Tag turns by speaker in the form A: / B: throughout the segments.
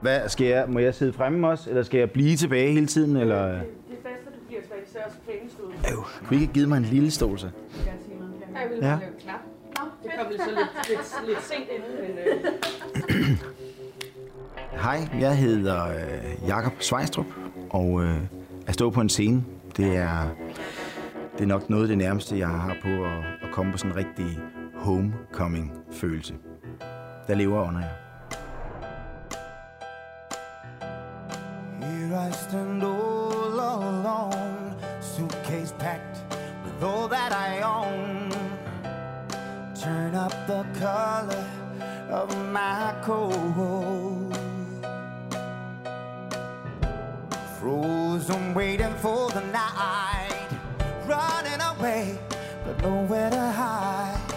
A: Hvad, skal jeg, må jeg sidde fremme også, eller skal jeg blive tilbage hele tiden? Eller?
B: Det er bedst, at du bliver tilbage, så er også pænestået.
A: Øv, kunne I ikke givet mig en lille stol, så?
B: Jeg vil gerne sige noget.
C: Jeg vil
A: Ja.
C: ja. lave knap.
B: Det kom lidt så lidt, lidt, lidt sent ind, men øh,
A: Hej, jeg hedder øh, Jakob Svejstrup, og øh, at stå på en scene, det er, det er nok noget af det nærmeste, jeg har på at, at komme på sådan en rigtig homecoming-følelse. Der lever under jer.
D: I stand all alone, suitcase packed with all that I own. Turn up the color of my coat. Frozen, waiting for the night, running away, but nowhere to hide.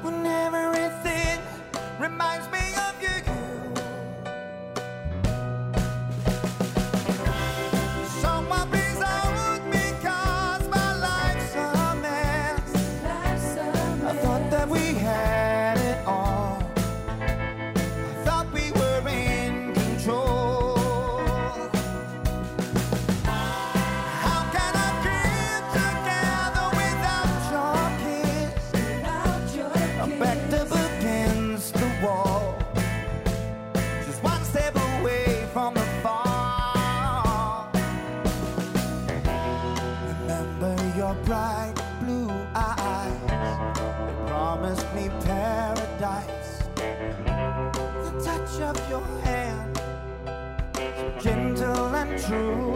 D: When everything reminds me of your hand, gentle and true.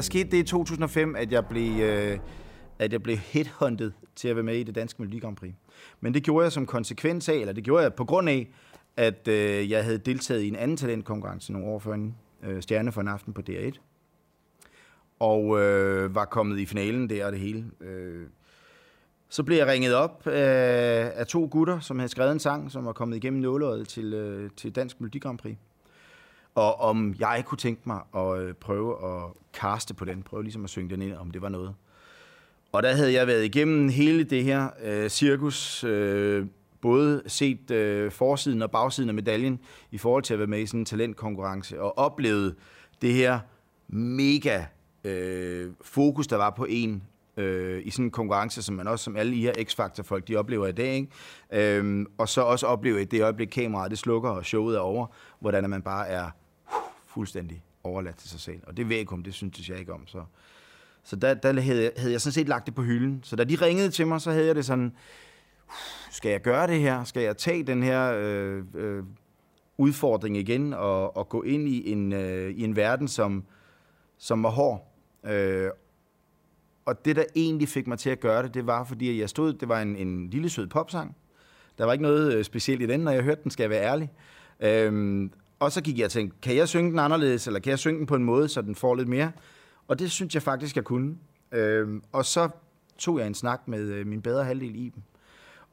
A: Der skete det i 2005, at jeg blev, øh, at jeg blev headhunted til at være med i det danske Melodi Grand Prix. Men det gjorde jeg som konsekvens af, eller det gjorde jeg på grund af, at øh, jeg havde deltaget i en anden talentkonkurrence nogle år før en øh, stjerne for en aften på DR1. Og øh, var kommet i finalen der og det hele. Øh, så blev jeg ringet op øh, af to gutter, som havde skrevet en sang, som var kommet igennem nåløjet til, øh, til Dansk Melodi Grand Prix. Og om jeg kunne tænke mig at øh, prøve at kaste på den, prøve ligesom at synge den ind, om det var noget. Og der havde jeg været igennem hele det her øh, cirkus, øh, både set øh, forsiden og bagsiden af medaljen i forhold til at være med i sådan en talentkonkurrence, og oplevet det her mega øh, fokus, der var på en øh, i sådan en konkurrence, som man også, som alle I her X-Factor-folk, de oplever i dag, ikke? Øhm, og så også opleve, at det øjeblik kameraet, det slukker, og showet er over, hvordan man bare er fuldstændig overladt til sig selv. Og det vækum, det synes jeg ikke om, så... Så der, der havde, jeg, havde jeg sådan set lagt det på hylden. Så da de ringede til mig, så havde jeg det sådan, skal jeg gøre det her? Skal jeg tage den her øh, øh, udfordring igen og, og gå ind i en, øh, i en verden, som, som var hård? Øh, og det, der egentlig fik mig til at gøre det, det var, fordi jeg stod, det var en, en lille sød popsang. Der var ikke noget øh, specielt i den, når jeg hørte den, skal jeg være ærlig. Øhm, og så gik jeg og tænkte, kan jeg synge den anderledes, eller kan jeg synge den på en måde, så den får lidt mere? Og det synes jeg faktisk, jeg kunne. Øhm, og så tog jeg en snak med øh, min bedre halvdel i dem,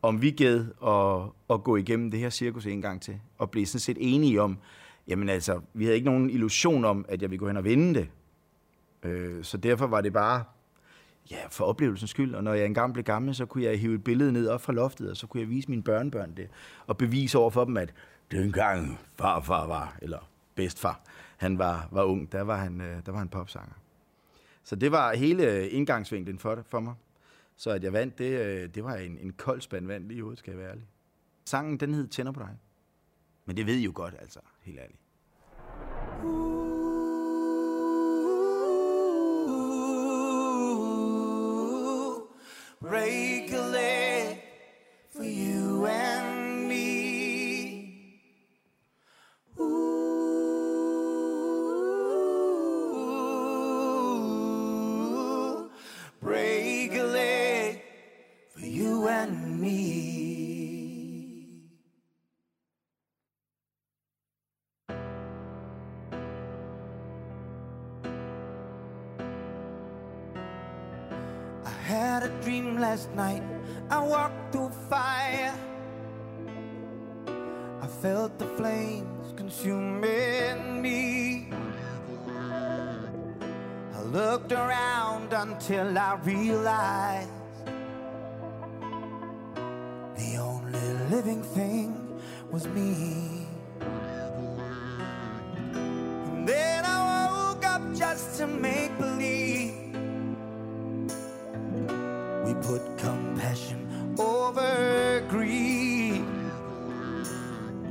A: om vi gad at, at gå igennem det her cirkus en gang til, og blive sådan set enige om, jamen altså, vi havde ikke nogen illusion om, at jeg ville gå hen og vinde det. Øh, så derfor var det bare, ja, for oplevelsens skyld. Og når jeg engang blev gammel, så kunne jeg hive et billede ned op fra loftet, og så kunne jeg vise mine børnebørn det, og bevise over for dem, at dengang farfar var, eller bedstfar, han var, var ung, der var han, øh, der var han popsanger. Så det var hele øh, indgangsvinklen for, for mig. Så at jeg vandt, det, øh, det var en, en kold spand vand lige i hovedet, skal jeg være ærlig. Sangen, den hed Tænder på dig. Men det ved I jo godt, altså, helt ærligt.
D: break a leg for you and last night. I walked through fire. I felt the flames consuming me. I looked around until I realized the only living thing was me. And then I woke up just to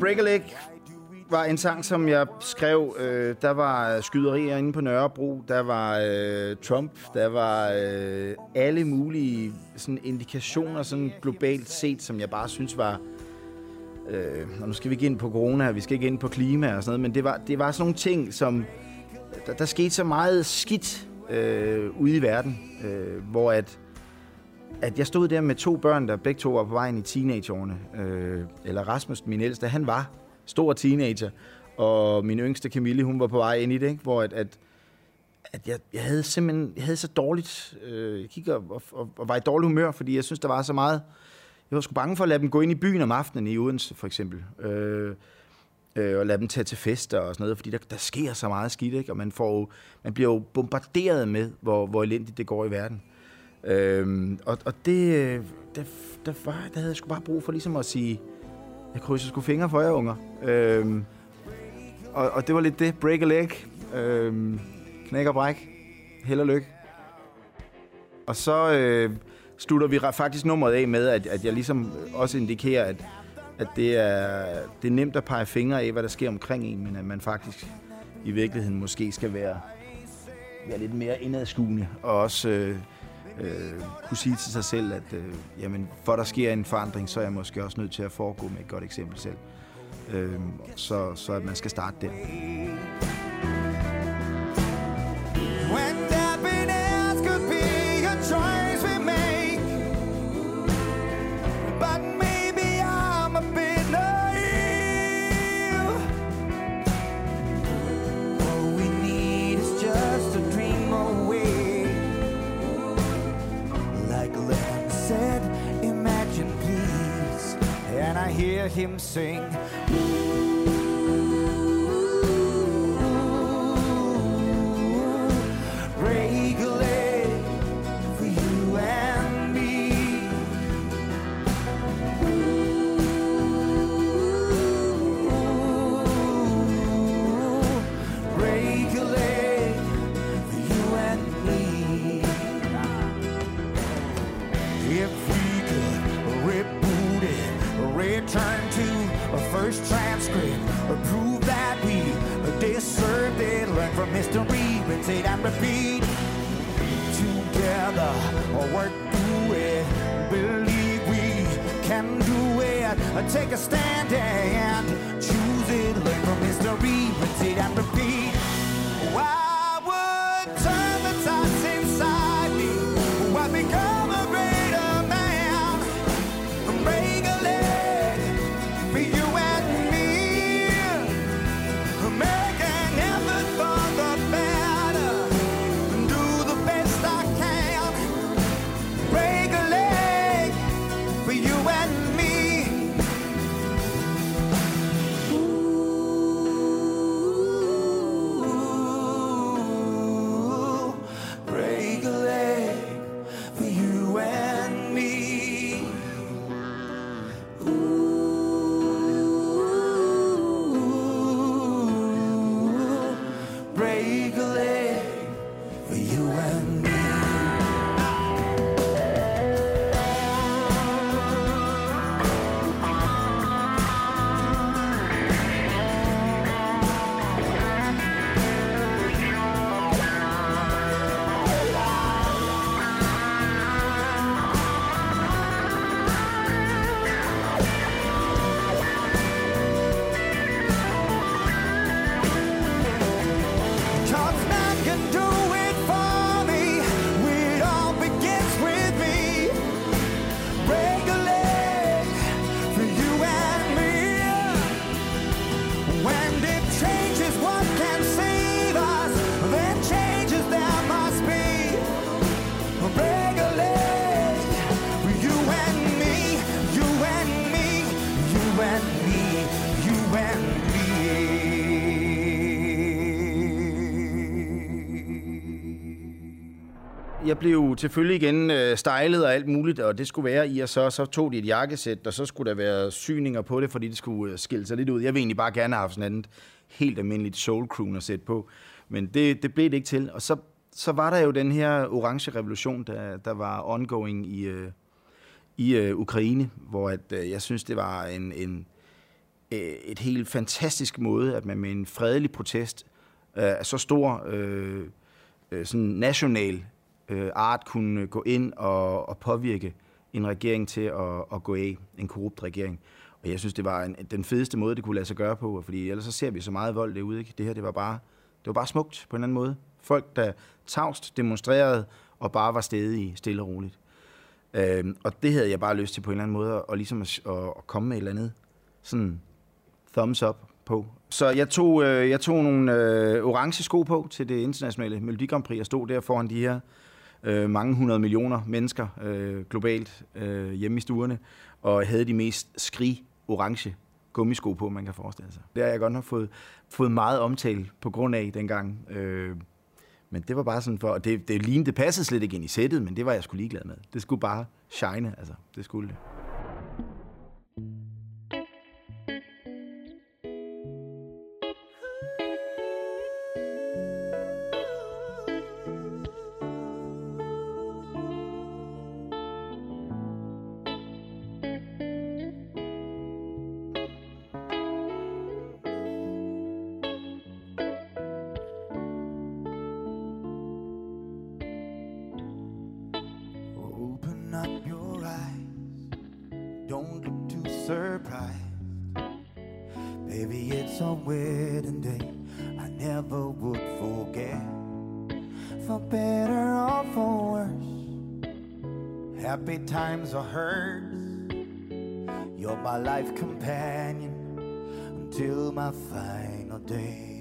A: Break a Leg var en sang, som jeg skrev. Øh, der var skyderier inde på Nørrebro, der var øh, Trump, der var øh, alle mulige sådan indikationer sådan globalt set, som jeg bare synes var... Øh, og nu skal vi ikke ind på corona, vi skal ikke ind på klima og sådan noget, men det var, det var sådan nogle ting, som... Der, der skete så meget skidt øh, ude i verden, øh, hvor at at jeg stod der med to børn, der begge to var på vej ind i teenageårene. Øh, eller Rasmus, min ældste, han var stor teenager, og min yngste Camille, hun var på vej ind i det, ikke? hvor at, at, at jeg, jeg havde simpelthen jeg havde så dårligt, øh, jeg kiggede og, og, og, var i dårlig humør, fordi jeg synes, der var så meget, jeg var sgu bange for at lade dem gå ind i byen om aftenen i Odense, for eksempel. Øh, øh, og lade dem tage til fester og sådan noget, fordi der, der sker så meget skidt, ikke? og man, får jo, man bliver jo bombarderet med, hvor, hvor elendigt det går i verden. Øhm, og, og det, der, der, var, der havde jeg sgu bare brug for ligesom at sige, jeg krydser sgu fingre for jer, unger. Øhm, og, og det var lidt det. Break a leg. Øhm, knæk og bræk. Held og lykke. Og så øh, slutter vi faktisk nummeret af med, at, at jeg ligesom også indikerer, at, at det, er, det er nemt at pege fingre af, hvad der sker omkring en, men at man faktisk i virkeligheden måske skal være, være lidt mere indadskuende, og også øh, øh, kunne sige til sig selv, at øh, jamen, for der sker en forandring, så er jeg måske også nødt til at foregå med et godt eksempel selv. Øh, så, så at man skal starte der.
D: Him sing. From history, repeat and repeat. Together, or work through it. Believe we can do it. Take a stand and choose it. Learn from history, repeat and repeat. And me, you and me.
A: Jeg blev selvfølgelig igen øh, stylet og alt muligt, og det skulle være i, og så, så tog de et jakkesæt, og så skulle der være syninger på det, fordi det skulle øh, skille sig lidt ud. Jeg vil egentlig bare gerne have haft sådan andet helt almindeligt soul crooner sæt på, men det, det blev det ikke til. Og så, så var der jo den her orange revolution, der, der var ongoing i, øh, i øh, Ukraine, hvor at, øh, jeg synes, det var en, en, øh, et helt fantastisk måde, at man med en fredelig protest øh, af så stor øh, øh, sådan national øh, art kunne gå ind og, og påvirke en regering til at, at gå af, en korrupt regering. Og jeg synes, det var en, den fedeste måde, det kunne lade sig gøre på, fordi ellers så ser vi så meget vold derude. Ikke? Det her, det var, bare, det var bare smukt på en anden måde. Folk, der tavst demonstrerede og bare var stedige, stille og roligt. Øhm, og det havde jeg bare lyst til på en eller anden måde, og ligesom at, at, komme med et eller andet sådan thumbs up på. Så jeg tog, øh, jeg tog nogle øh, orange sko på til det internationale Melodi Grand Prix. og stod der foran de her øh, mange hundrede millioner mennesker øh, globalt øh, hjemme i stuerne, og havde de mest skrig orange gummisko på, man kan forestille sig. Det har jeg godt nok fået, fået meget omtale på grund af dengang. Øh, men det var bare sådan for, og det, det lignede, det passede slet ikke ind i sættet, men det var jeg sgu ligeglad med. Det skulle bare shine, altså. Det skulle det.
D: Our wedding day. I never would forget. For better or for worse. Happy times or hers. You're my life companion until my final day.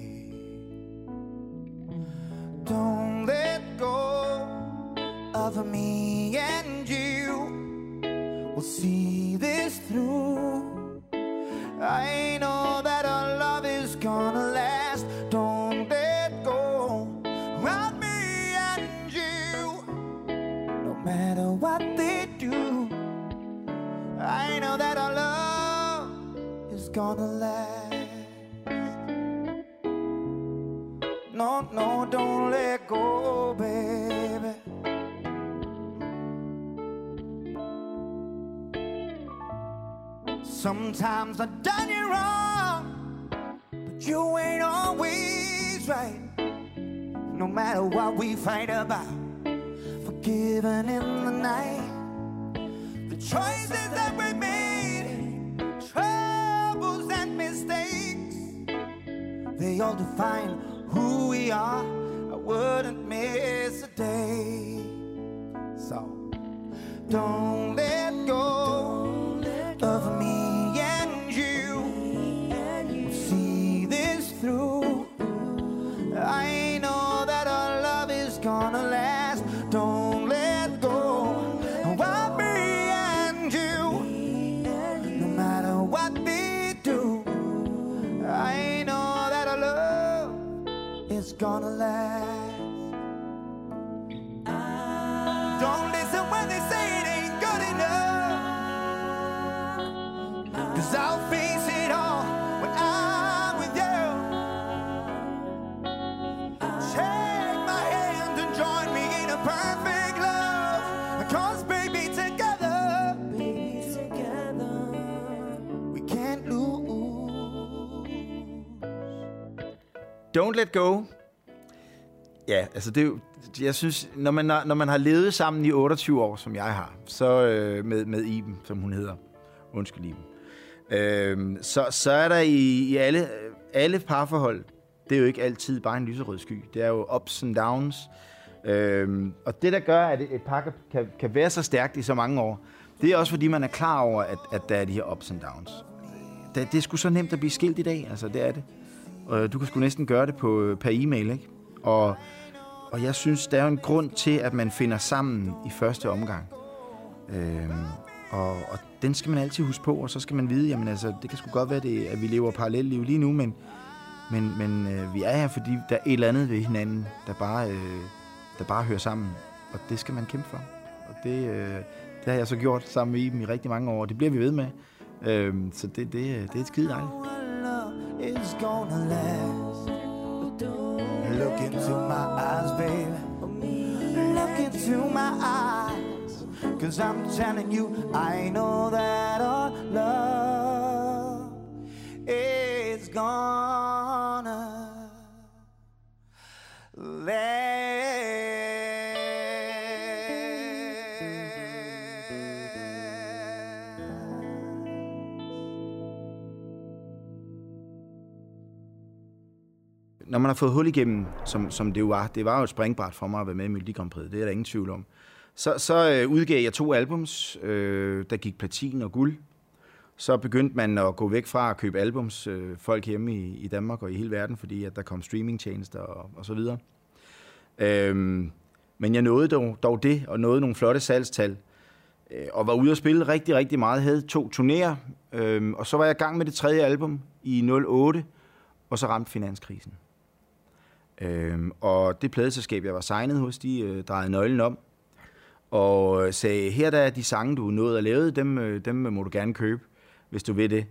D: Don't Let Go.
A: Ja, altså det er jo, jeg synes, når man, har, når man har levet sammen i 28 år, som jeg har, så øh, med, med Iben, som hun hedder, undskyld Iben, øh, så, så er der i, i alle, alle parforhold, det er jo ikke altid bare en lyserød sky. Det er jo ups and downs. Øh, og det, der gør, at et par kan- kan, kan være så stærkt i så mange år, det er også fordi, man er klar over, at, at der er de her ups and downs. Det, det er sgu så nemt at blive skilt i dag, altså det er det. Og du kan sgu næsten gøre det på, øh, per e-mail, ikke? Og, og jeg synes, der er jo en grund til, at man finder sammen i første omgang. Øhm, og, og den skal man altid huske på, og så skal man vide, jamen altså, det kan sgu godt være, det, at vi lever parallelt liv lige nu, men, men, men øh, vi er her, fordi der er et eller andet ved hinanden, der bare, øh, der bare hører sammen. Og det skal man kæmpe for. Og det, øh, det har jeg så gjort sammen med Iben i rigtig mange år, og det bliver vi ved med. Øhm, så det, det, øh, det er et skide dejligt.
D: Is gonna last. Look into my eyes, baby. Look into my eyes. Cause I'm telling you, I know that our love is gonna last.
A: Når man har fået hul igennem, som, som det jo var, det var jo et springbræt for mig at være med i Melodi Grand Prix, det er der ingen tvivl om. Så, så øh, udgav jeg to albums, øh, der gik platin og guld. Så begyndte man at gå væk fra at købe albums, øh, folk hjemme i, i Danmark og i hele verden, fordi at der kom streamingtjenester og, og så videre. Øhm, men jeg nåede dog, dog det, og nåede nogle flotte salgstal, øh, og var ude at spille rigtig, rigtig meget. Havde to turnéer, øh, og så var jeg i gang med det tredje album i 08, og så ramte finanskrisen. Øhm, og det pladeselskab, jeg var signet hos, de øh, drejede nøglen om, og øh, sagde, her der er de sange, du nåede at lave, dem, øh, dem øh, må du gerne købe, hvis du vil det.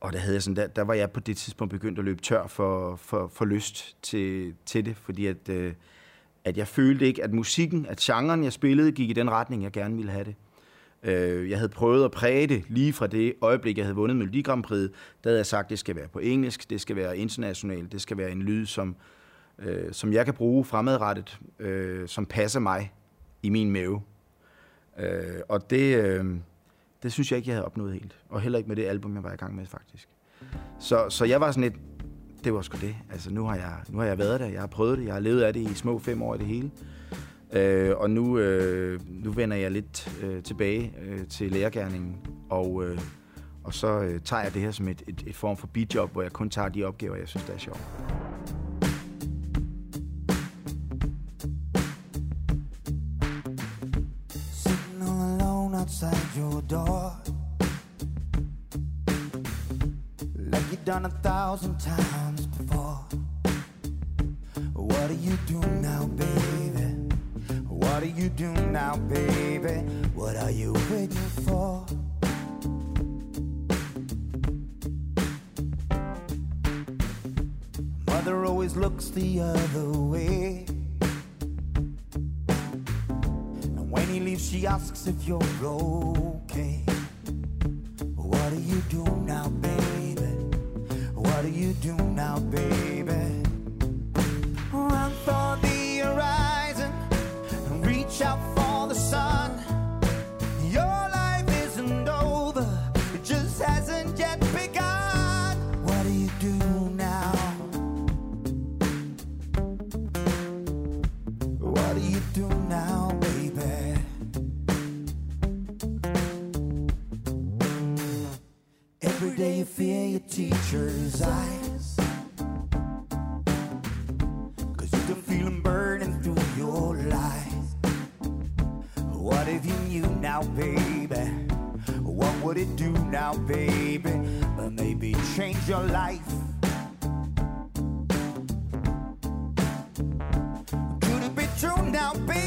A: Og der, havde jeg sådan, der, der var jeg på det tidspunkt begyndt at løbe tør for, for, for lyst til, til det, fordi at, øh, at jeg følte ikke, at musikken, at genren, jeg spillede, gik i den retning, jeg gerne ville have det. Øh, jeg havde prøvet at præge det lige fra det øjeblik, jeg havde vundet Melodi Grand Prix. Der havde jeg sagt, at det skal være på engelsk, det skal være internationalt, det skal være en lyd, som, øh, som jeg kan bruge fremadrettet, øh, som passer mig i min mave. Øh, og det, øh, det synes jeg ikke, jeg havde opnået helt. Og heller ikke med det album, jeg var i gang med, faktisk. Så, så jeg var sådan lidt, det var sgu det. Altså, nu har, jeg, nu har jeg været der, jeg har prøvet det, jeg har levet af det i små fem år i det hele. Øh, og nu, øh, nu vender jeg lidt øh, tilbage øh, til lærergærningen, og, øh, og så øh, tager jeg det her som et, et, et form for bidjob, hvor jeg kun tager de opgaver, jeg synes, der er sjovt.
D: Outside your door. Like you've done a thousand times before. What do you do now, baby? What do you do now, baby? What are you waiting for? Mother always looks the other way. And when leaves, she asks if you're okay. What do you do now, baby? What do you do now, baby? Day you fear your teacher's eyes. Cause you can feel them burning through your life. What if you knew now, baby? What would it do now, baby? Uh, maybe change your life. Could it be true now, baby?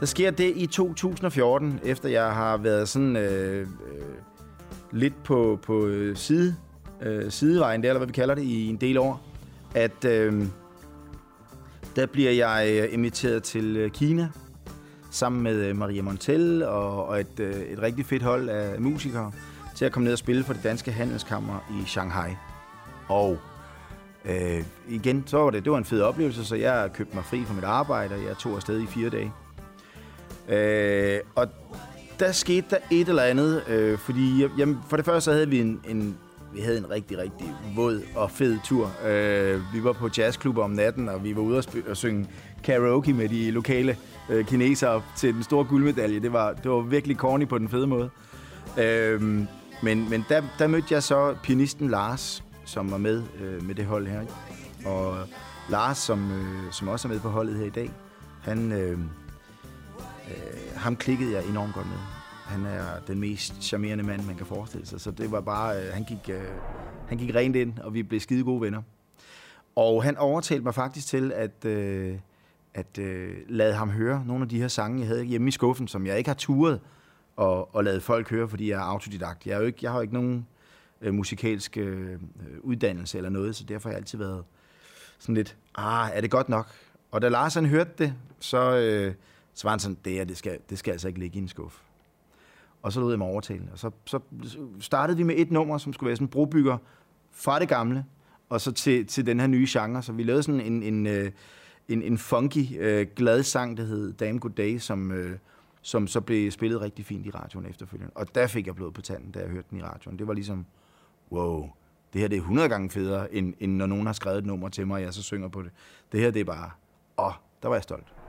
A: Der sker det i 2014, efter jeg har været sådan øh, øh, lidt på, på øh, side, øh, sidevejen, der, eller hvad vi kalder det, i en del år, at øh, der bliver jeg øh, inviteret til øh, Kina sammen med Maria Montel og, og et, øh, et rigtig fedt hold af musikere til at komme ned og spille for det danske handelskammer i Shanghai. Og øh, igen, så var det, det var en fed oplevelse, så jeg købte mig fri fra mit arbejde, og jeg tog afsted i fire dage. Øh, og der skete der et eller andet, øh, fordi jamen, for det første så havde vi en, en, vi havde en rigtig, rigtig våd og fed tur. Øh, vi var på jazzklubber om natten, og vi var ude og, sp- og synge karaoke med de lokale øh, kinesere til den store guldmedalje. Det var, det var virkelig corny på den fede måde. Øh, men men der, der mødte jeg så pianisten Lars, som var med øh, med det hold her. Og Lars, som, øh, som også er med på holdet her i dag, han... Øh, øh, ham klikkede jeg enormt godt med. Han er den mest charmerende mand, man kan forestille sig. Så det var bare, øh, han, gik, øh, han gik rent ind, og vi blev skide gode venner. Og han overtalte mig faktisk til at, øh, at øh, lade ham høre nogle af de her sange, jeg havde hjemme i skuffen, som jeg ikke har turet og, og lade folk høre, fordi jeg er autodidakt. Jeg, er jo ikke, jeg har jo ikke nogen øh, musikalsk øh, øh, uddannelse eller noget, så derfor har jeg altid været sådan lidt, ah, er det godt nok? Og da Lars han hørte det, så, øh, så var han sådan, det her, det skal, det skal altså ikke ligge i en skuff. Og så lød jeg mig overtale. Og så, så startede vi med et nummer, som skulle være sådan en brobygger fra det gamle, og så til, til den her nye genre. Så vi lavede sådan en, en, øh, en, en funky, øh, glad sang, der hed Damn Good Day, som, øh, som så blev spillet rigtig fint i radioen efterfølgende. Og der fik jeg blod på tanden, da jeg hørte den i radioen. Det var ligesom, wow, det her det er 100 gange federe, end, end når nogen har skrevet et nummer til mig, og jeg så synger på det. Det her det er bare, åh, der var jeg stolt.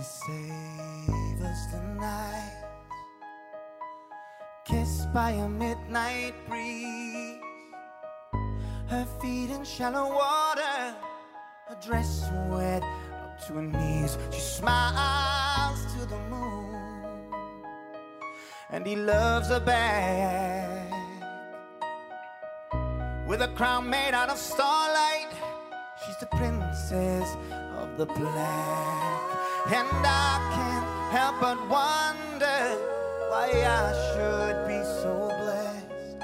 D: She saved us tonight, kissed by a midnight breeze. her feet in shallow water, her dress wet up to her knees. She smiles to the moon, and he loves her back. With a crown made out of starlight, she's the princess of the black. And I can't help but wonder why I should be so blessed.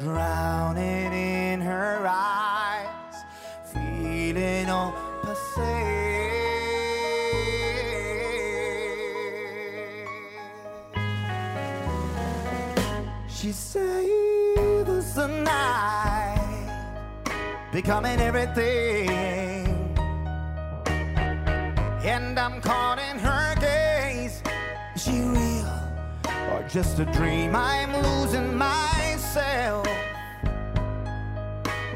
D: Drowning in her eyes, feeling all passé. She saves the night, becoming everything. And I'm caught in her gaze. Is she real or just a dream? I'm losing myself,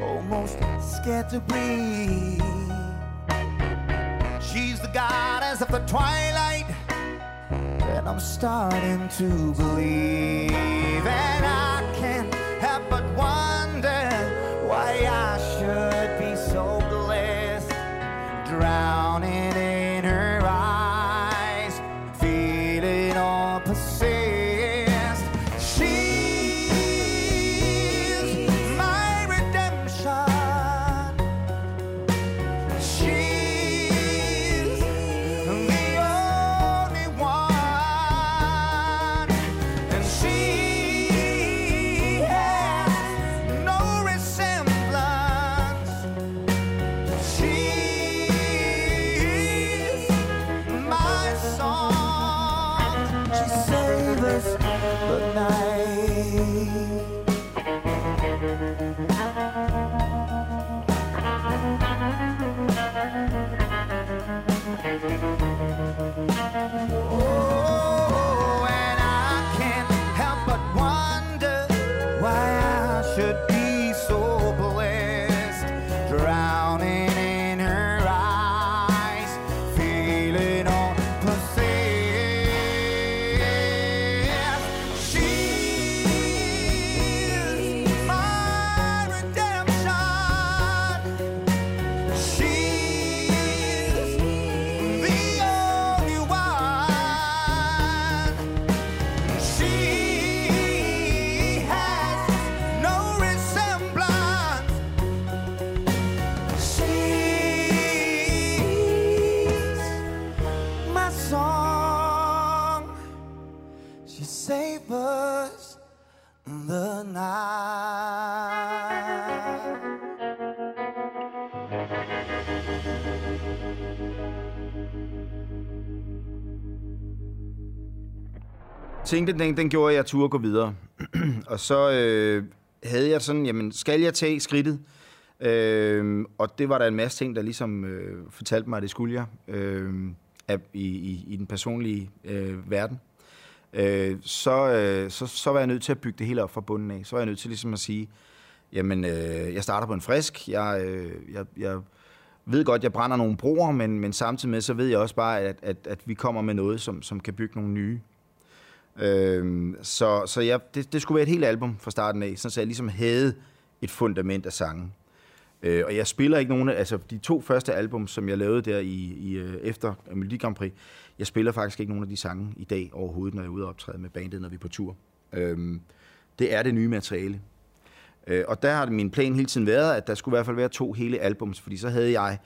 D: almost scared to breathe. She's the goddess of the twilight, and I'm starting to believe. And I can't help but wonder why I should be so blessed, drowning
A: tænkte, den, den gjorde, at jeg turde gå videre. og så øh, havde jeg sådan, jamen, skal jeg tage skridtet? Øh, og det var der en masse ting, der ligesom øh, fortalte mig, at det skulle jeg øh, af, i, i, i den personlige øh, verden. Øh, så, øh, så, så var jeg nødt til at bygge det hele op fra bunden af. Så var jeg nødt til ligesom at sige, jamen, øh, jeg starter på en frisk. Jeg, øh, jeg, jeg ved godt, jeg brænder nogle broer, men, men samtidig med, så ved jeg også bare, at, at, at vi kommer med noget, som, som kan bygge nogle nye. Øhm, så så jeg, det, det skulle være et helt album fra starten af, sådan så jeg ligesom havde et fundament af sange. Øh, og jeg spiller ikke nogen af, altså de to første album, som jeg lavede der i, i øh, efter Melodi Grand Prix, jeg spiller faktisk ikke nogen af de sange i dag overhovedet, når jeg er ude og optræde med bandet, når vi er på tur. Øhm, det er det nye materiale. Øh, og der har min plan hele tiden været, at der skulle i hvert fald være to hele albums, fordi så havde jeg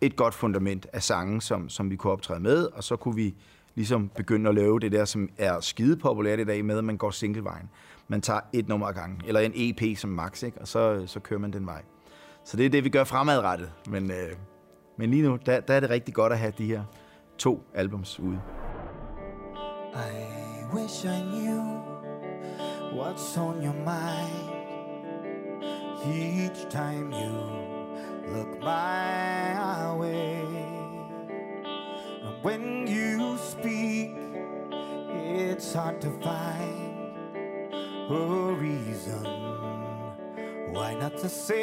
A: et godt fundament af sange, som, som vi kunne optræde med, og så kunne vi ligesom begynde at lave det der, som er skide populært i dag med, at man går singlevejen. Man tager et nummer ad gangen, eller en EP som max, ikke? og så, så kører man den vej. Så det er det, vi gør fremadrettet. Men, øh, men lige nu, der, der er det rigtig godt at have de her to albums ude.
D: I wish I knew what's on your mind each time you look my way. When you speak, it's hard to find a reason why not to say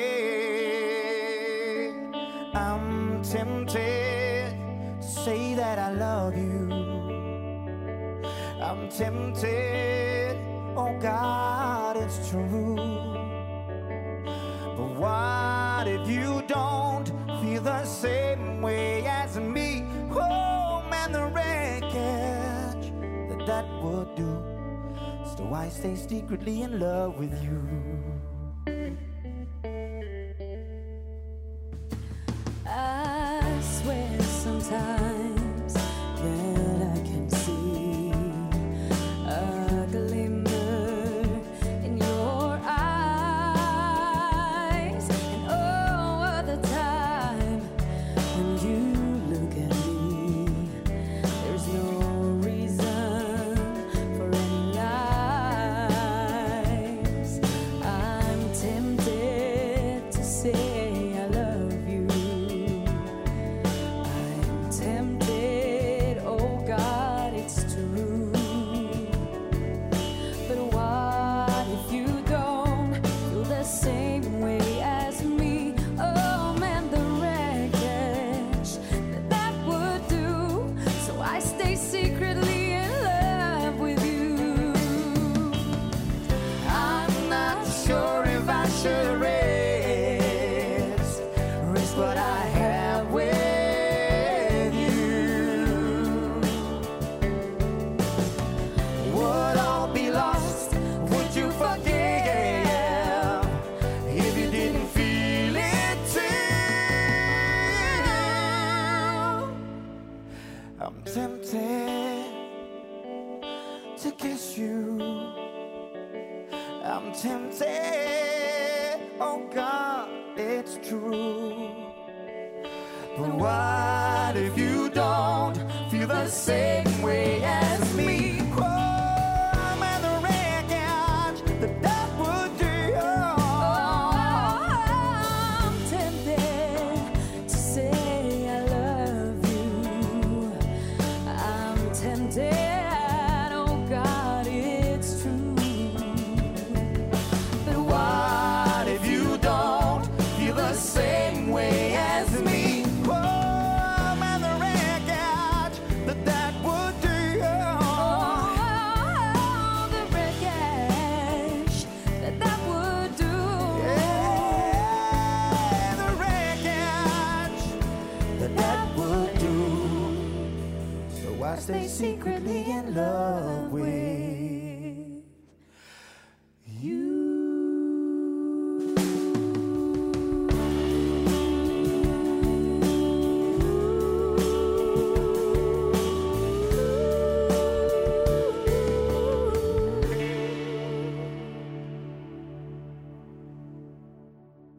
D: I'm tempted to say that I love you. I'm tempted, oh God, it's true.
C: But what if you don't feel the same way So I stay secretly in love with you.
D: I swear sometimes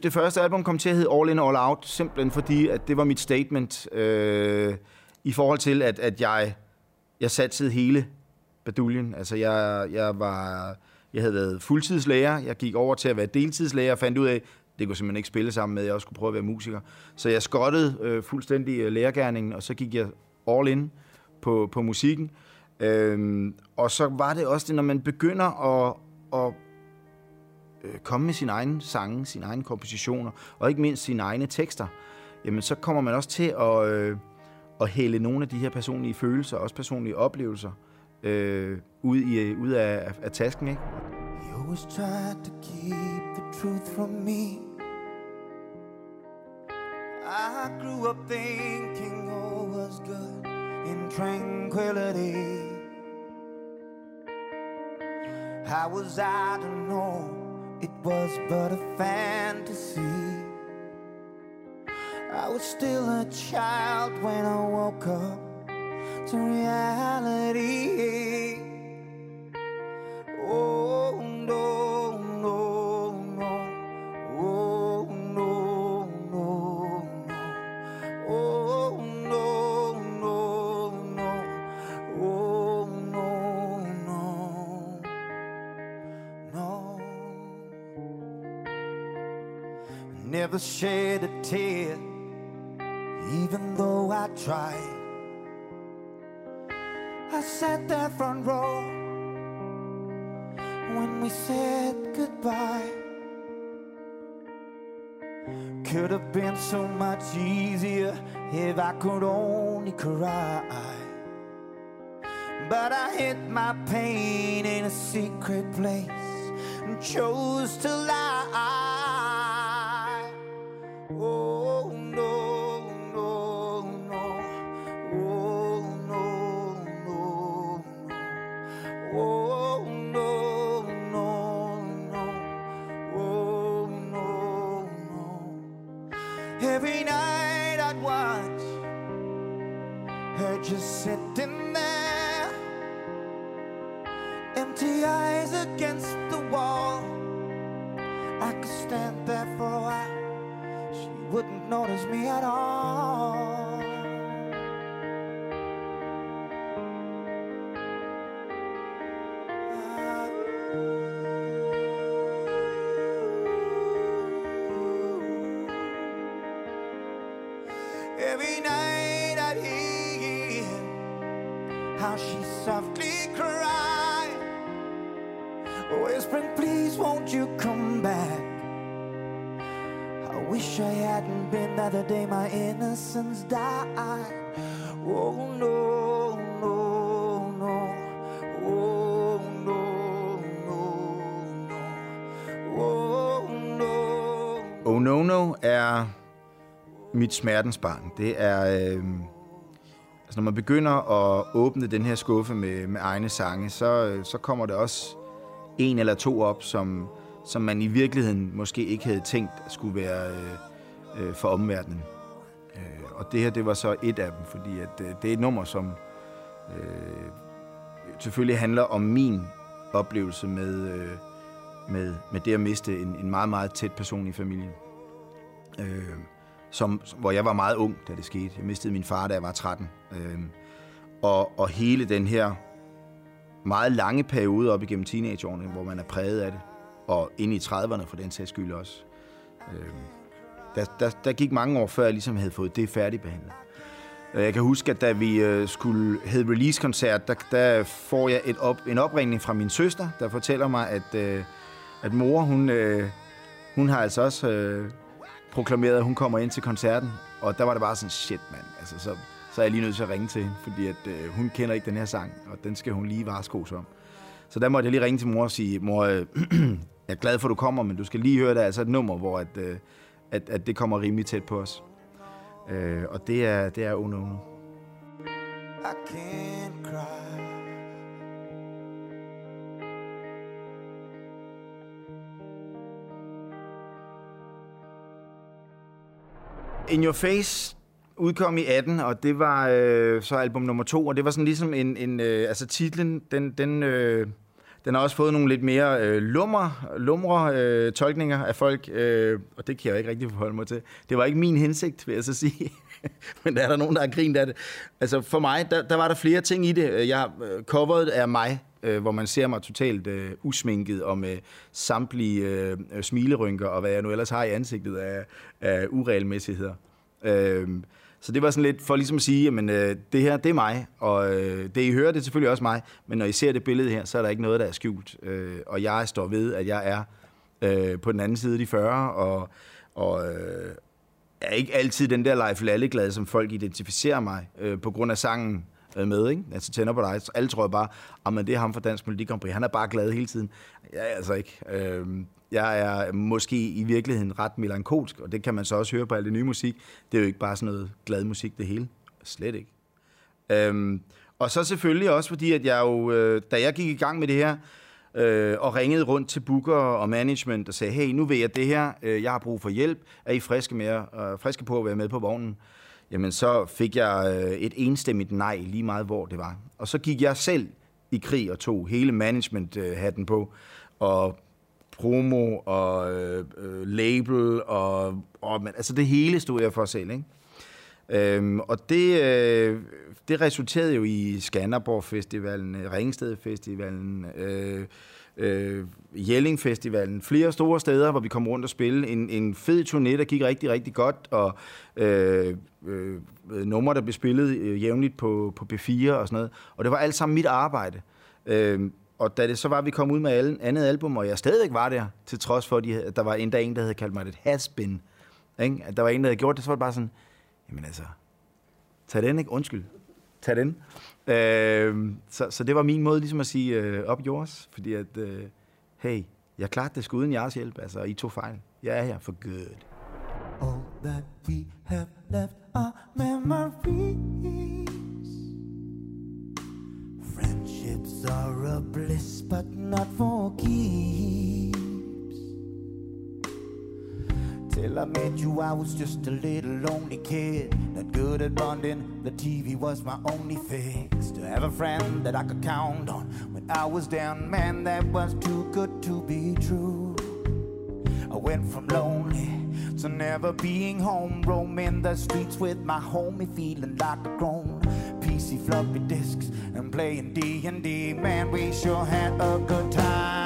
A: Det første album kom til at hedde All In All Out, simpelthen fordi, at det var mit statement øh, i forhold til, at, at jeg, jeg satsede hele baduljen. Altså, jeg, jeg, var, jeg havde været fuldtidslærer, jeg gik over til at være deltidslærer, og fandt ud af, det kunne simpelthen ikke spille sammen med, at jeg også skulle prøve at være musiker. Så jeg skottede øh, fuldstændig øh, lærergærningen, og så gik jeg all in på, på musikken. Øhm, og så var det også det, når man begynder at, at øh, komme med sine egne sange, sine egne kompositioner, og ikke mindst sine egne tekster, jamen så kommer man også til at, øh, at hælde nogle af de her personlige følelser, også personlige oplevelser, øh, ud, i, øh, ud af, af, af tasken, ikke?
D: You always tried to keep the truth from me. I grew up thinking all was good in tranquility. How was I to know it was but a fantasy? I was still a child when I woke up to reality. Oh no, Never shed a tear, even though I tried. I sat there front row when we said goodbye. Could have been so much easier if I could only cry. But I hid my pain in a secret place and chose to lie. Me at all. Another day my innocence died. Oh no, no, no. Oh no, no, no. Oh no.
A: Oh No No er mit smertensbarn. Det er... Øh, altså når man begynder at åbne den her skuffe med, med egne sange, så, øh, så kommer der også en eller to op, som, som man i virkeligheden måske ikke havde tænkt skulle være øh, øh, for omverdenen. Øh, og det her, det var så et af dem, fordi at, øh, det er et nummer, som øh, selvfølgelig handler om min oplevelse med, øh, med, med det at miste en, en meget, meget tæt person i familien. Øh, som, hvor jeg var meget ung, da det skete. Jeg mistede min far, da jeg var 13. Øh, og, og hele den her meget lange periode op igennem teenageårene, hvor man er præget af det, og ind i 30'erne for den sags skyld også. Øh, der, der, der gik mange år, før jeg ligesom havde fået det færdigbehandlet. Øh, jeg kan huske, at da vi øh, skulle have release-koncert, der, der får jeg et op, en opringning fra min søster, der fortæller mig, at, øh, at mor, hun, hun har altså også øh, proklameret, at hun kommer ind til koncerten. Og der var det bare sådan, shit mand, altså, så, så er jeg lige nødt til at ringe til hende, fordi at, øh, hun kender ikke den her sang, og den skal hun lige vareskos om. Så der måtte jeg lige ringe til mor og sige, mor, øh, jeg er glad for, at du kommer, men du skal lige høre, der er altså et nummer, hvor at, øh, at, at det kommer rimelig tæt på os. Øh, og det er, det er Oh No No.
D: I can't cry.
A: In Your Face udkom i 18, og det var øh, så album nummer to, og det var sådan ligesom en, en øh, altså titlen, den, den, øh, den har også fået nogle lidt mere øh, lumre, lumre øh, tolkninger af folk, øh, og det kan jeg jo ikke rigtig forholde mig til. Det var ikke min hensigt, vil jeg så sige. Men der er der nogen, der har grint af det. Altså for mig, der, der var der flere ting i det. Jeg, øh, coveret er mig, øh, hvor man ser mig totalt øh, usminket og med samtlige øh, øh smilerynker og hvad jeg nu ellers har i ansigtet af, af uregelmæssigheder. Øh, så det var sådan lidt for ligesom at sige, at øh, det her, det er mig, og øh, det I hører, det er selvfølgelig også mig, men når I ser det billede her, så er der ikke noget, der er skjult. Øh, og jeg står ved, at jeg er øh, på den anden side af de 40, og, og øh, er ikke altid den der Leif Lalleglade, som folk identificerer mig øh, på grund af sangen øh, med, ikke? Altså tænder på dig. Så alle tror bare, at det er ham fra Dansk Melodi Grand Prix. Han er bare glad hele tiden. Jeg er altså ikke. Øh, jeg er måske i virkeligheden ret melankolsk, og det kan man så også høre på al det nye musik. Det er jo ikke bare sådan noget glad musik, det hele. Slet ikke. Øhm, og så selvfølgelig også fordi, at jeg jo, øh, da jeg gik i gang med det her, øh, og ringede rundt til booker og management og sagde, hey, nu ved jeg det her, øh, jeg har brug for hjælp, er I friske, med, øh, friske på at være med på vognen? Jamen, så fik jeg øh, et enstemmigt nej, lige meget hvor det var. Og så gik jeg selv i krig og tog hele management-hatten øh, på, og promo og øh, øh, label, og, og man, altså det hele stod jeg for selv, ikke? Øhm, og det, øh, det resulterede jo i Skanderborg Festivalen, Ringsted Festivalen, øh, øh, Jelling Festivalen, flere store steder, hvor vi kom rundt og spille. En, en fed turné, der gik rigtig, rigtig godt, og øh, øh, numre, der blev spillet øh, jævnligt på, på B4 og sådan noget. Og det var alt sammen mit arbejde. Øh, og da det så var, at vi kom ud med alle, andet album, og jeg stadigvæk var der, til trods for, at de, at der var endda en, der havde kaldt mig et has-been. Ikke? At der var en, der havde gjort det, så var det bare sådan, jamen altså, tag den, ikke? Undskyld. Tag den. Øh, så, så det var min måde ligesom at sige, øh, op yours, fordi at, øh, hey, jeg klarte det sgu uden jeres hjælp, altså, I tog fejl. Jeg er her for good.
D: All that we have left are memories. Friendships are a bliss, but not for keeps. Till I met you, I was just a little lonely kid. Not good at bonding, the TV was my only fix. To have a friend that I could count on when I was down, man, that was too good to be true. I went from lonely to never being home, roaming the streets with my homie, feeling like a grown. PC floppy disks and playing D and D. Man, we sure had a good time.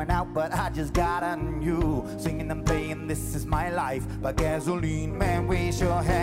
D: One out, but I just got a new. Singing and playing This Is My Life But Gasoline. Man, we sure had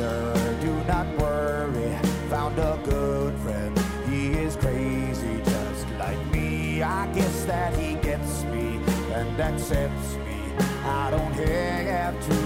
D: Do not worry, found a good friend. He is crazy just like me. I guess that he gets me and accepts me. I don't have to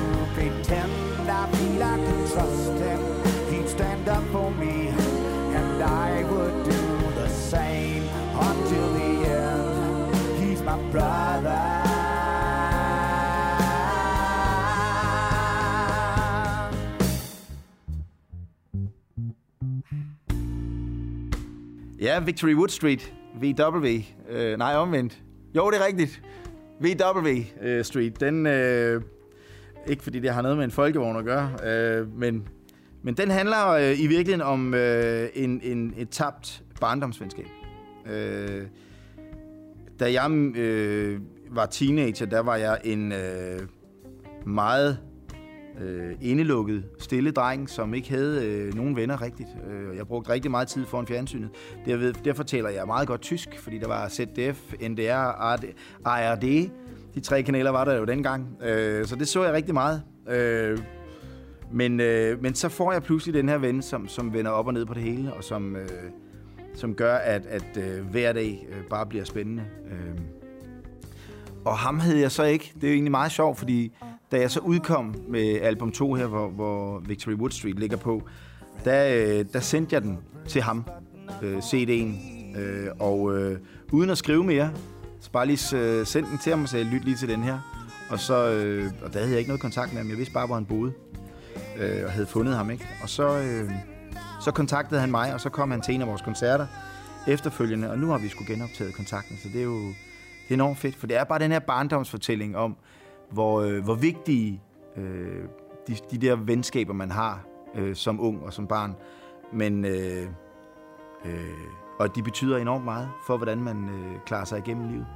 A: Ja, Victory Wood Street, VW. Øh, nej, omvendt. Jo, det er rigtigt. VW øh, Street, den... Øh, ikke fordi det har noget med en folkevogn at gøre, øh, men, men den handler øh, i virkeligheden om øh, en, en, et tabt barndomsvenskab. Øh, da jeg øh, var teenager, der var jeg en øh, meget øh, indelukket, stille dreng, som ikke havde øh, nogen venner rigtigt. Øh, jeg brugte rigtig meget tid foran fjernsynet. Derved, derfor taler jeg meget godt tysk, fordi der var ZDF, NDR, ARD. De tre kanaler var der jo dengang. Øh, så det så jeg rigtig meget. Øh, men, øh, men så får jeg pludselig den her ven, som, som vender op og ned på det hele, og som, øh, som gør, at, at øh, hver dag øh, bare bliver spændende. Øh, og ham hed jeg så ikke. Det er jo egentlig meget sjovt, fordi da jeg så udkom med album 2 her, hvor, hvor Victory Wood Street ligger på, der, øh, der sendte jeg den til ham, øh, CD'en. Øh, og øh, uden at skrive mere, så bare lige øh, sendte den til ham og sagde, lyt lige til den her. Og så, øh, og der havde jeg ikke noget kontakt med ham. Jeg vidste bare, hvor han boede. Øh, og havde fundet ham, ikke? Og så, øh, så kontaktede han mig, og så kom han til en af vores koncerter efterfølgende. Og nu har vi sgu genoptaget kontakten, så det er jo det er enormt fedt. For det er bare den her barndomsfortælling om, hvor, øh, hvor vigtige øh, de, de der venskaber, man har øh, som ung og som barn. Men, øh, øh, og de betyder enormt meget for, hvordan man øh, klarer sig igennem livet.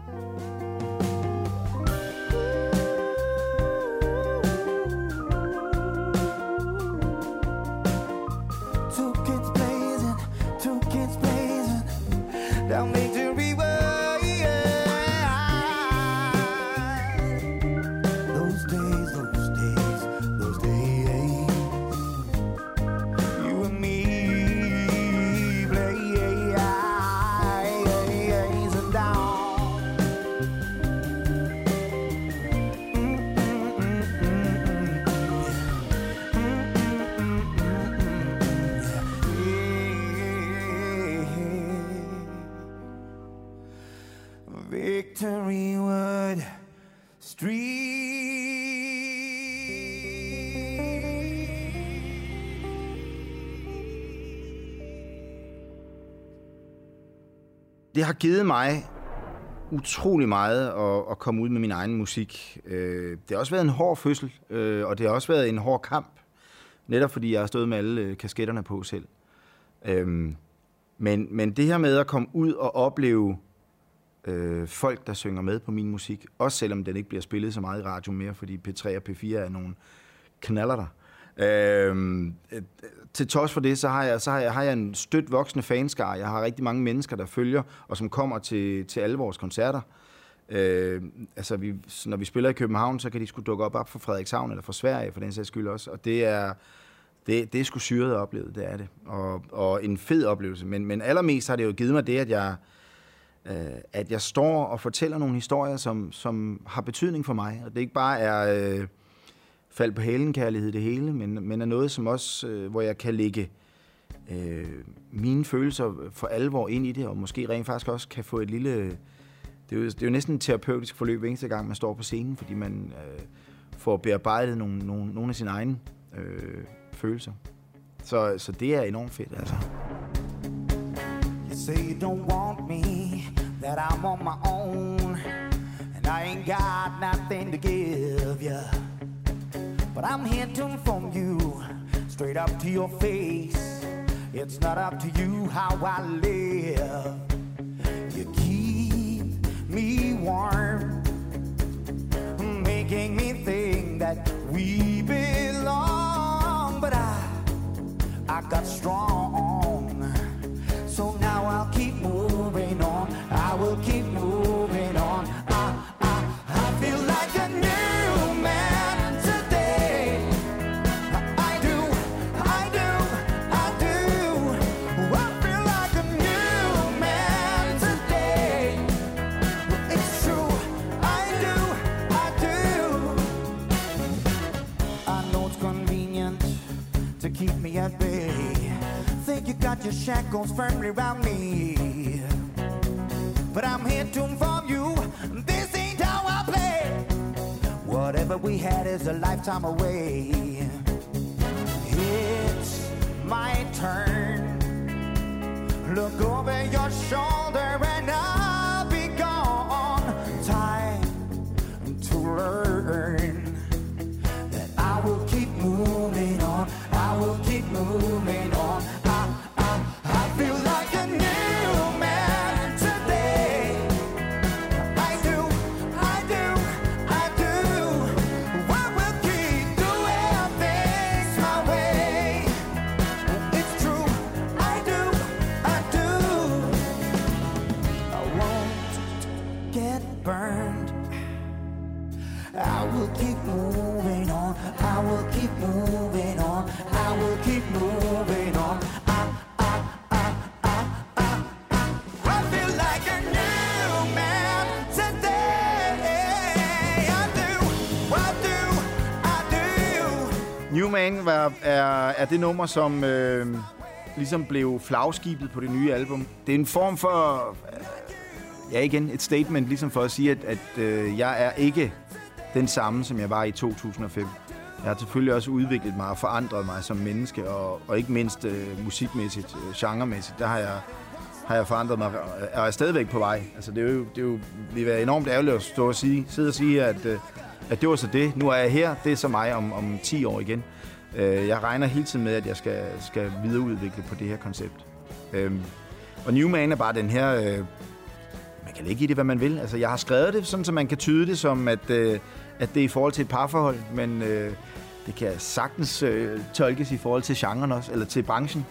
A: Har givet mig utrolig meget at, at komme ud med min egen musik. Øh, det har også været en hård fødsel, øh, og det har også været en hård kamp. Netop fordi jeg har stået med alle øh, kasketterne på selv. Øhm, men, men det her med at komme ud og opleve øh, folk, der synger med på min musik, også selvom den ikke bliver spillet så meget i radio mere, fordi P3 og P4 er nogle knaller der. Øhm, øh, til trods for det, så har jeg, så har jeg, har jeg en stødt voksende fanskar. Jeg har rigtig mange mennesker, der følger, og som kommer til, til alle vores koncerter. Øh, altså, vi, når vi spiller i København, så kan de skulle dukke op, op fra Frederikshavn eller fra Sverige, for den sags skyld også. Og det er, det, det er sgu syret at opleve, det er det. Og, og en fed oplevelse. Men, men allermest har det jo givet mig det, at jeg, øh, at jeg står og fortæller nogle historier, som, som har betydning for mig. Og det ikke bare er øh, fald på hælen kærlighed det hele, men, men er noget, som også, øh, hvor jeg kan lægge øh, mine følelser for alvor ind i det, og måske rent faktisk også kan få et lille... Det er jo, det er jo næsten et terapeutisk forløb eneste gang, man står på scenen, fordi man øh, får bearbejdet nogle, nogle, nogle af sine egne øh, følelser. Så, så det er enormt fedt, altså.
D: You say you don't want me, that I'm on my own, and I ain't got nothing to give you. But I'm here to inform you, straight up to your face. It's not up to you how I live. You keep me warm, making me think that we belong. But I, I got strong. So now I'll keep your shackles firmly around me. But I'm here to inform you, this ain't how I play. Whatever we had is a lifetime away. It's my turn. Look over your shoulder and I'll Man
A: var, er, er det nummer, som øh, ligesom blev flagskibet på det nye album. Det er en form for, øh, ja igen, et statement, ligesom for at sige, at, at øh, jeg er ikke den samme, som jeg var i 2005. Jeg har selvfølgelig også udviklet mig og forandret mig som menneske, og, og ikke mindst øh, musikmæssigt, øh, genremæssigt, der har jeg, har jeg forandret mig, og er stadigvæk på vej. Altså, det er jo, det er jo vil være enormt ærgerligt at stå og sige, sidde og sige, at, øh, at det var så det. Nu er jeg her, det er så mig om, om 10 år igen. Øh, jeg regner hele tiden med, at jeg skal, skal videreudvikle på det her koncept. Øhm, og Newman er bare den her... Øh, man kan lægge i det, hvad man vil. Altså, jeg har skrevet det, sådan, så man kan tyde det som, at, øh, at det er i forhold til et parforhold, men øh, det kan sagtens tolkes i forhold til genren også, eller til branchen.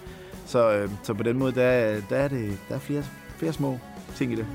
A: Så, så på den måde, der, der er det der er flere, flere små ting i det.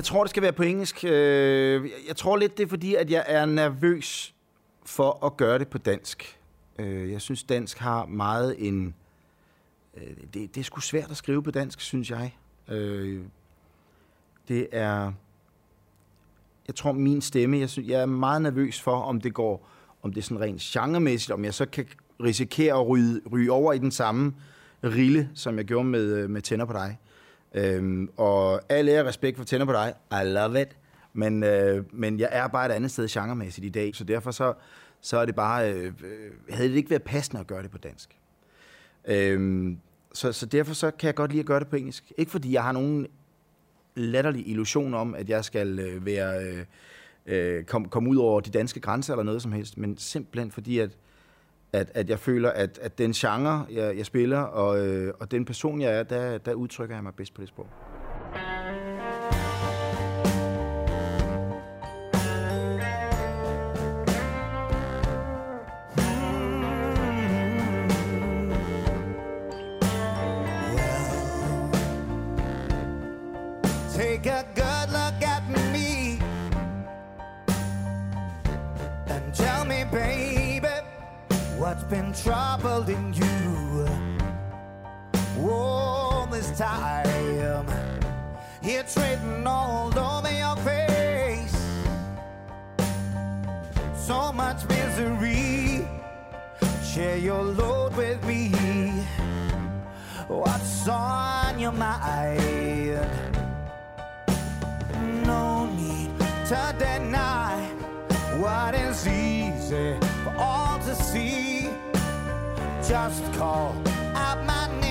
A: Jeg tror, det skal være på engelsk. Øh, jeg tror lidt, det er fordi, at jeg er nervøs for at gøre det på dansk. Øh, jeg synes, dansk har meget en... Øh, det, det er sgu svært at skrive på dansk, synes jeg. Det er... jeg tror, min stemme, jeg, synes, jeg er meget nervøs for, om det går, om det er sådan rent genremæssigt, om jeg så kan risikere at ryge, ryge over i den samme rille, som jeg gjorde med, med Tænder på dig. Øhm, og al ære respekt for Tænder på dig. I love it. Men, øh, men jeg er bare et andet sted genremæssigt i dag, så derfor så, så er det bare, øh, øh, havde det ikke været passende at gøre det på dansk. Øhm, så, så derfor så kan jeg godt lide at gøre det på engelsk. Ikke fordi jeg har nogen latterlig illusion om, at jeg skal øh, være øh, øh, komme kom ud over de danske grænser eller noget som helst, men simpelthen fordi, at, at, at jeg føler, at, at den genre, jeg, jeg spiller, og, øh, og den person, jeg er, der, der udtrykker jeg mig bedst på det sprog.
D: Been troubling you all this time. It's written all over your face. So much misery. Share your load with me. What's on your mind? no need to deny what is easy for all to see. Just call out my name.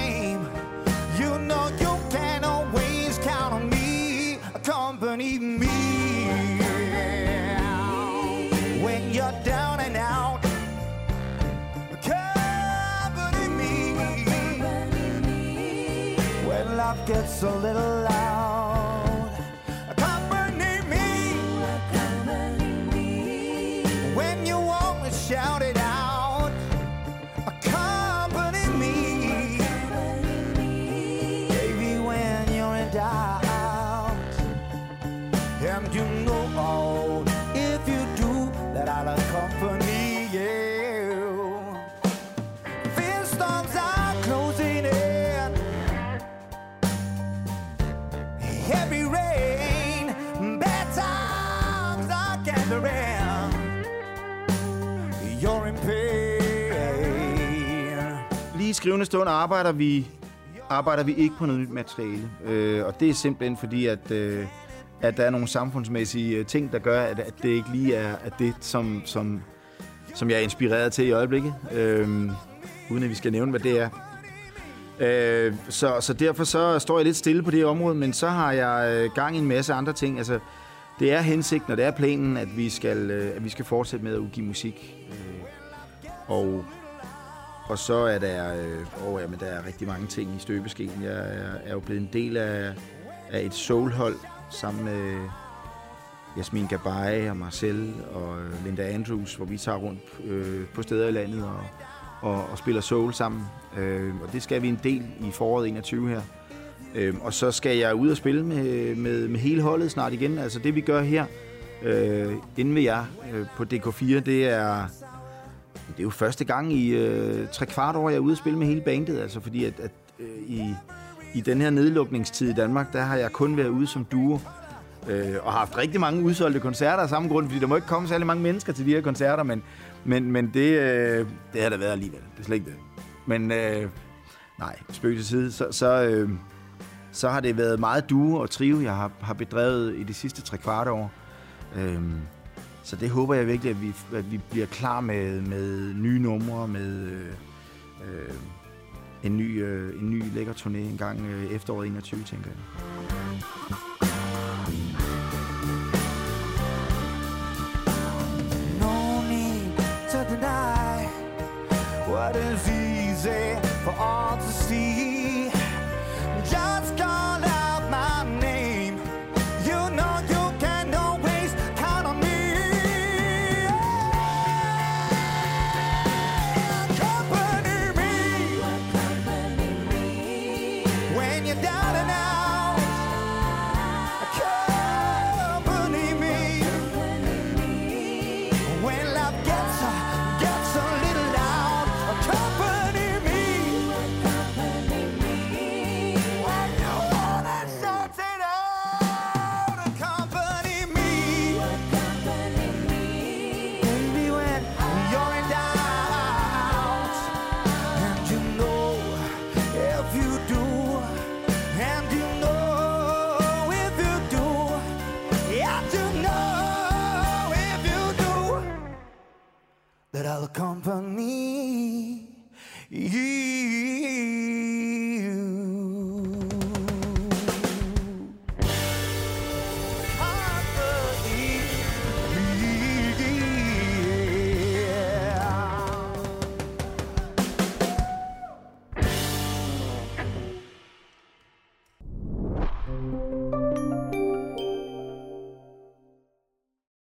D: And you know, oh, if you do, that I'll accompany you. Fear storms are closing in. Heavy rain, bad times are gathering. You're in pain.
A: Lige skrivende stund arbejder vi, arbejder vi ikke på noget nyt materiale. Øh, og det er simpelthen fordi, at, øh, at der er nogle samfundsmæssige øh, ting, der gør, at, at det ikke lige er at det, som, som, som jeg er inspireret til i øjeblikket. Øh, uden at vi skal nævne, hvad det er. Øh, så, så derfor så står jeg lidt stille på det område, men så har jeg øh, gang i en masse andre ting. Altså, det er hensigten, og det er planen, at vi skal, øh, at vi skal fortsætte med at udgive musik. Øh, og og så er der, øh, oh, jamen, der er rigtig mange ting i støbeskeen. Jeg er, er jo blevet en del af, af et soulhold sammen med Jasmin Gabay og Marcel og øh, Linda Andrews, hvor vi tager rundt øh, på steder i landet og, og, og spiller soul sammen. Øh, og det skal vi en del i foråret 21 her. Øh, og så skal jeg ud og spille med, med, med hele holdet snart igen. Altså det vi gør her øh, inde ved jer øh, på DK4, det er det er jo første gang i øh, tre kvart år, jeg er ude at spille med hele bandet, altså fordi at, at øh, i, i den her nedlukningstid i Danmark, der har jeg kun været ude som duo, øh, og har haft rigtig mange udsolgte koncerter af samme grund, fordi der må ikke komme særlig mange mennesker til de her koncerter, men, men, men det, øh, det har der været alligevel. Det er slet ikke det. Men øh, nej, spøg til side, så, så, øh, så har det været meget duo og trio, jeg har, har bedrevet i de sidste tre kvart år. Øh, så det håber jeg virkelig, at vi, at vi bliver klar med, med nye numre, med øh, øh, en, ny, øh, en ny lækker turné en gang øh, efteråret 21, tænker jeg.
D: No need to deny what is easy company. You